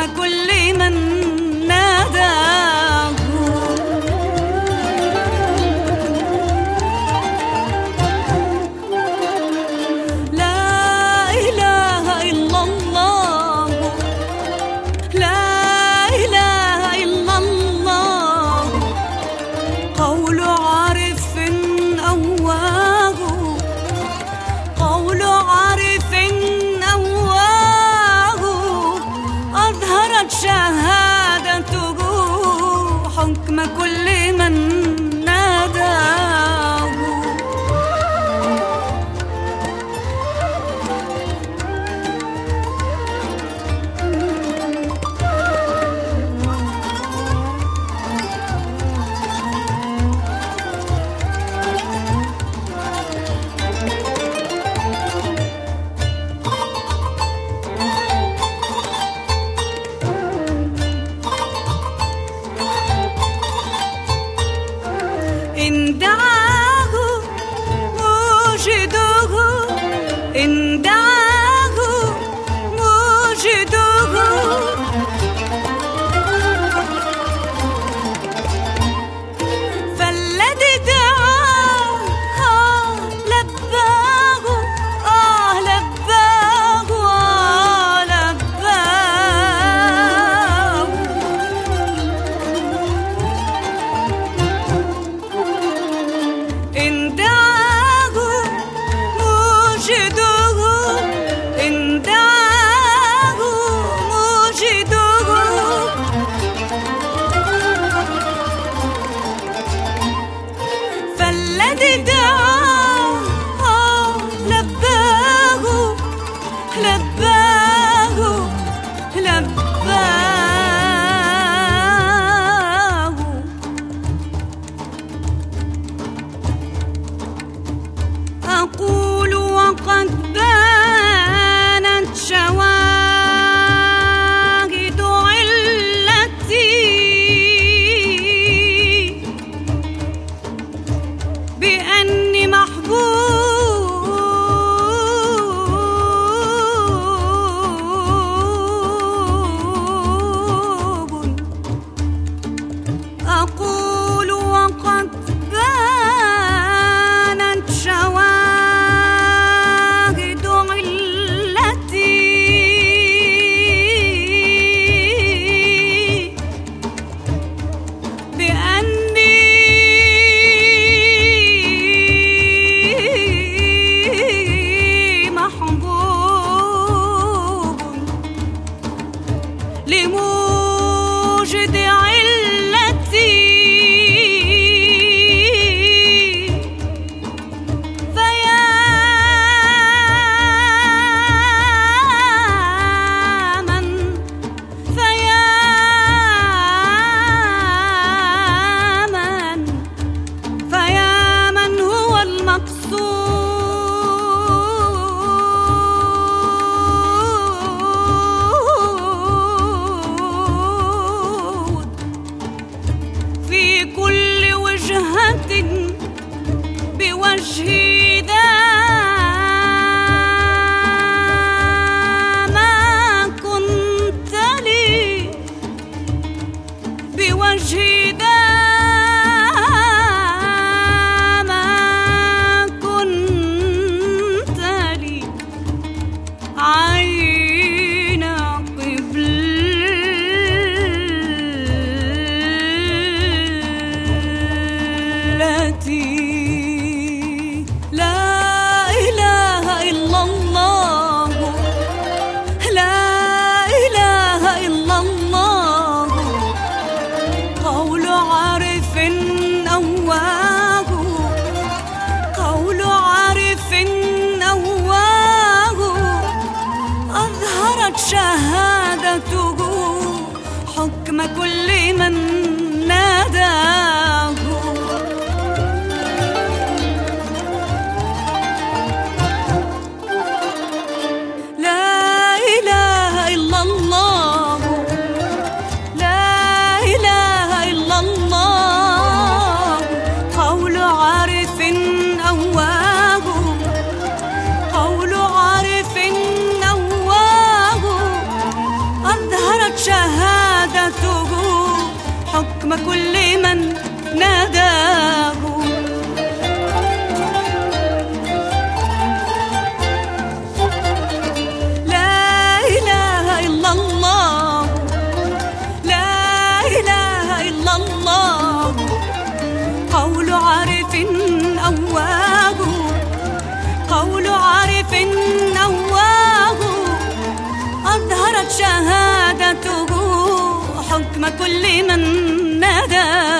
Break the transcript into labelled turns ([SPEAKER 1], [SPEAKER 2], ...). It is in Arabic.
[SPEAKER 1] حكم كل من she شهادته حكم كل من حكم كل من ناداه كل من ناداه